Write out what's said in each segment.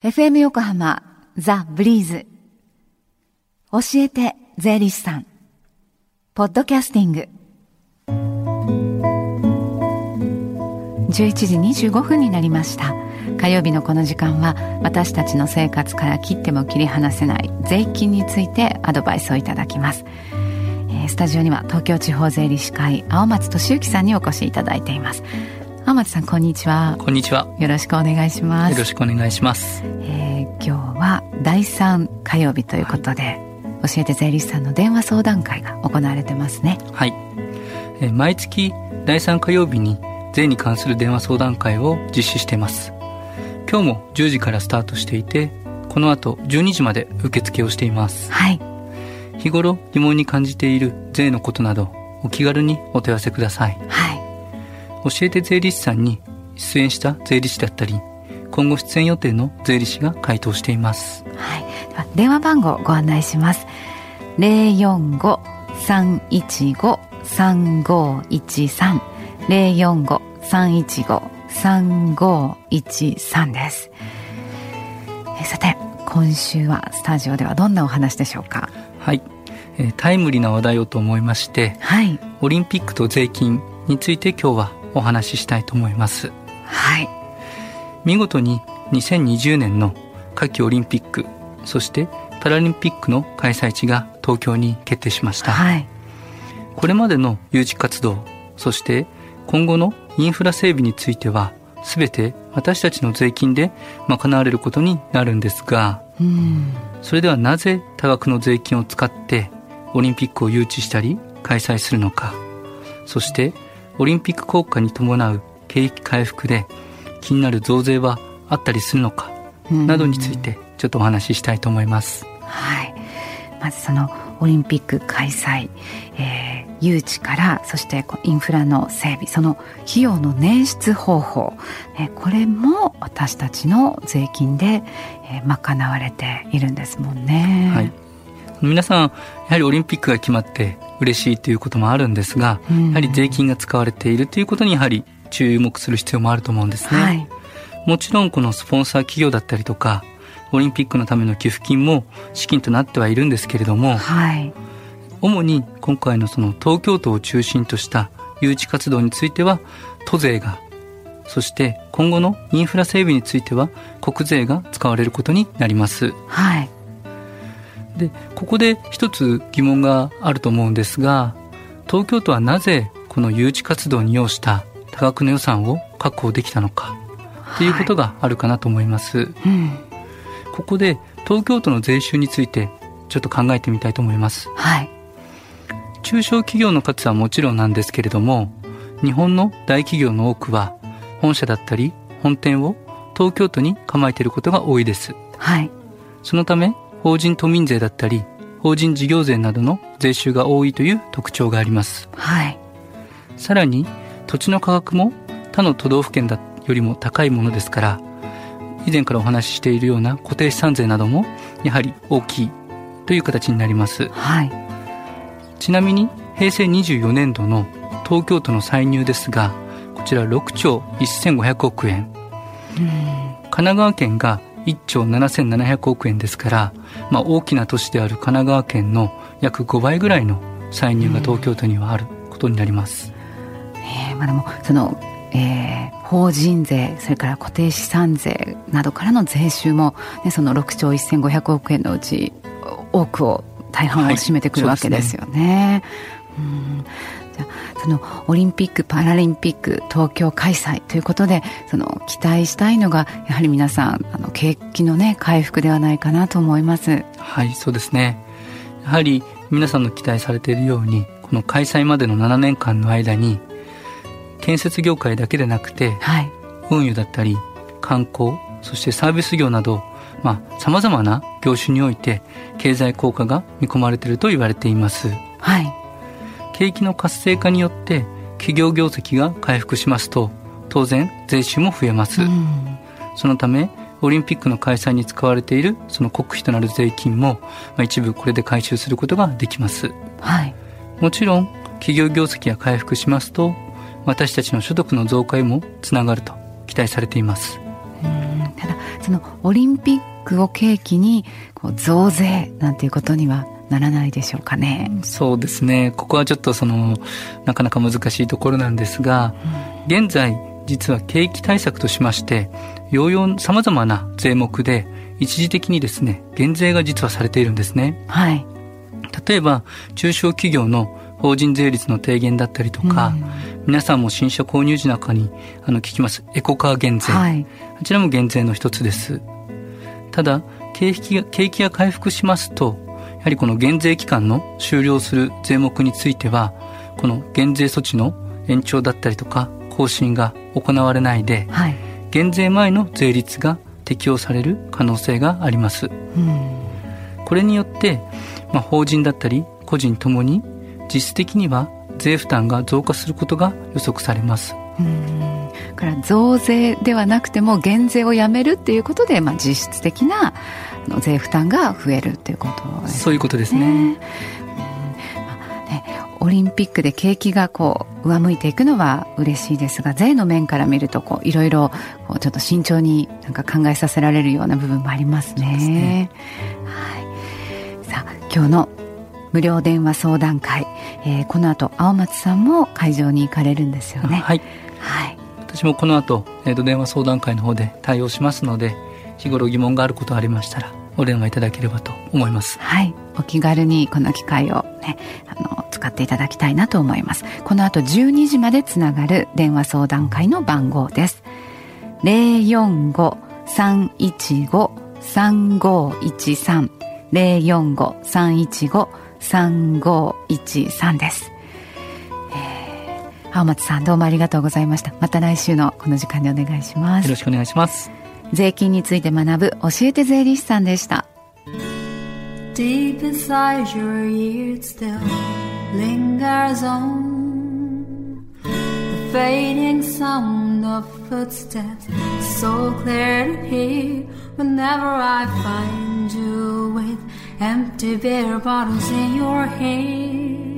FM 横浜ザ・ブリーズ。教えて税理士さん。ポッドキャスティング。11時25分になりました。火曜日のこの時間は私たちの生活から切っても切り離せない税金についてアドバイスをいただきます。スタジオには東京地方税理士会青松俊之さんにお越しいただいています。青松さんこんにちは。こんにちは。よろしくお願いします。よろしくお願いします、えー、今日は第3火曜日ということで、はい、教えて税理士さんの電話相談会が行われてますね。はい、えー、毎月第3火曜日に税に関する電話相談会を実施しています。今日も10時からスタートしていてこの後12時まで受付をしています。はい。日頃疑問に感じている税のことなどお気軽にお問い合わせください。はい教えて税理士さんに出演した税理士だったり今後出演予定の税理士が回答しています、はい、では電話番号をご案内します。045-315-3513 045-315-3513です。えさて今週はスタジオではどんなお話でしょうか？はい、えタイムリーな話題をと思いまして、はい、オリンピックと税金について今日はお話ししたいと思います。はい。見事に2020年の夏季オリンピックそしてパラリンピックの開催地が東京に決定しました、はい、これまでの誘致活動そして今後のインフラ整備については全て私たちの税金で賄われることになるんですが、うん、それではなぜ多額の税金を使ってオリンピックを誘致したり開催するのかそしてオリンピック効果に伴う景気回復で気になる増税はあったりするのかなどについてちょっとお話ししたいと思います。はい、まずそのオリンピック開催、えー、誘致からそしてインフラの整備その費用の捻出方法、えー、これも私たちの税金で、えー、賄われているんですもんね。はい皆さんやはりオリンピックが決まって嬉しいということもあるんですが、うん、やはり税金が使われているということにやはり注目する必要もあると思うんですね、はい、もちろんこのスポンサー企業だったりとかオリンピックのための寄付金も資金となってはいるんですけれども、はい、主に今回のその東京都を中心とした誘致活動については都税がそして今後のインフラ整備については国税が使われることになります。はい。でここで一つ疑問があると思うんですが東京都はなぜこの誘致活動に要した多額の予算を確保できたのかっていうことがあるかなと思います、はい。うん、ここで東京都の税収についてちょっと考えてみたいと思います、はい、中小企業の数はもちろんなんですけれども日本の大企業の多くは本社だったり本店を東京都に構えていることが多いです、はい、そのため法人都民税だったり法人事業税などの税収が多いという特徴があります、はい、さらに土地の価格も他の都道府県だよりも高いものですから以前からお話ししているような固定資産税などもやはり大きいという形になります、はい、ちなみに平成24年度の東京都の歳入ですがこちら6兆1500億円。神奈川県が1兆7700億円ですから、まあ、大きな都市である神奈川県の約5倍ぐらいの歳入が東京都にはあることになります。うん、えー、まあ、でもそのえー、法人税それから固定資産税などからの税収も、ね、その6兆1500億円のうち多くを大半を占めてくるわけですよね。はい、うんそのオリンピック・パラリンピック東京開催ということでその期待したいのがやはり皆さんあの景気のね回復ではないかなと思います。はいそうですね。やはり皆さんの期待されているようにこの開催までの7年間の間に建設業界だけでなくて、はい、運輸だったり観光そしてサービス業などさまざ、まな業種において経済効果が見込まれていると言われています。はい景気の活性化によって企業業績が回復しますと当然税収も増えます、うん、そのためオリンピックの開催に使われているその国費となる税金も、まあ、一部これで回収することができます、はい、もちろん企業業績が回復しますと私たちの所得の増加へもつながると期待されています。そのオリンピックを契機にこう増税なんていうことにはならないでしょうかね。そうですね。ここはちょっとその、なかなか難しいところなんですが、うん、現在、実は景気対策としまして、様々な税目で一時的にですね、減税が実はされているんですね。はい。例えば、中小企業の法人税率の低減だったりとか、うん、皆さんも新車購入時なんかにあの聞きますエコカー減税、はい、こちらも減税の一つですただ景気が景気が回復しますとやはりこの減税期間の終了する税目についてはこの減税措置の延長だったりとか更新が行われないで、はい、減税前の税率が適用される可能性があります、うん、これによって、まあ、法人だったり個人ともに実質的には税負担が増加することが予測されます。うんから増税ではなくても減税をやめるっていうことで、まあ、実質的な税負担が増えるっていうことですね。そういうことですね。オリンピックで景気がこう上向いていくのは嬉しいですが税の面から見るとこういろいろこうちょっと慎重になんか考えさせられるような部分もありますね。すね。はい、さあ今日の無料電話相談会、えー、この後青松さんも会場に行かれるんですよね。はい、はい、私もこの後、えー、と電話相談会の方で対応しますので日頃疑問があることありましたらお電話いただければと思います。はい。お気軽にこの機会をねあの使っていただきたいなと思います。この後12時までつながる電話相談会の番号です。045-315-3513 045-315 3513です、青松さんどうもありがとうございましたまた来週のこの時間にお願いしますよろしくお願いします税金について学ぶ教えて税理士さんでした Deep inside your ears still lingers on The fading sound of footsteps So clear to hear Whenever I find you with empty beer bottles in your hand.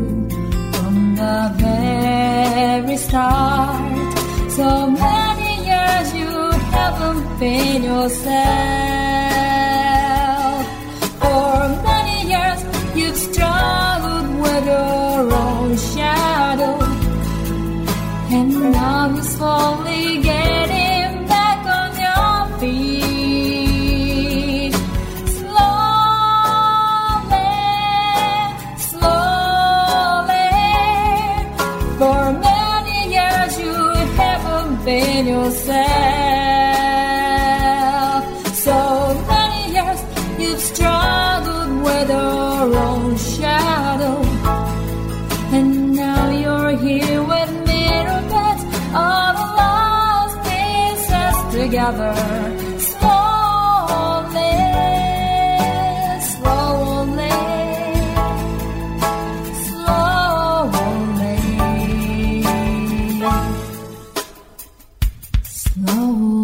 the very start. So many years you haven't been yourself. For many years you've struggled with your own shadow. And now you slowly And now you're here with me, the lost pieces together. Slowly, slowly, slowly, slowly.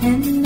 and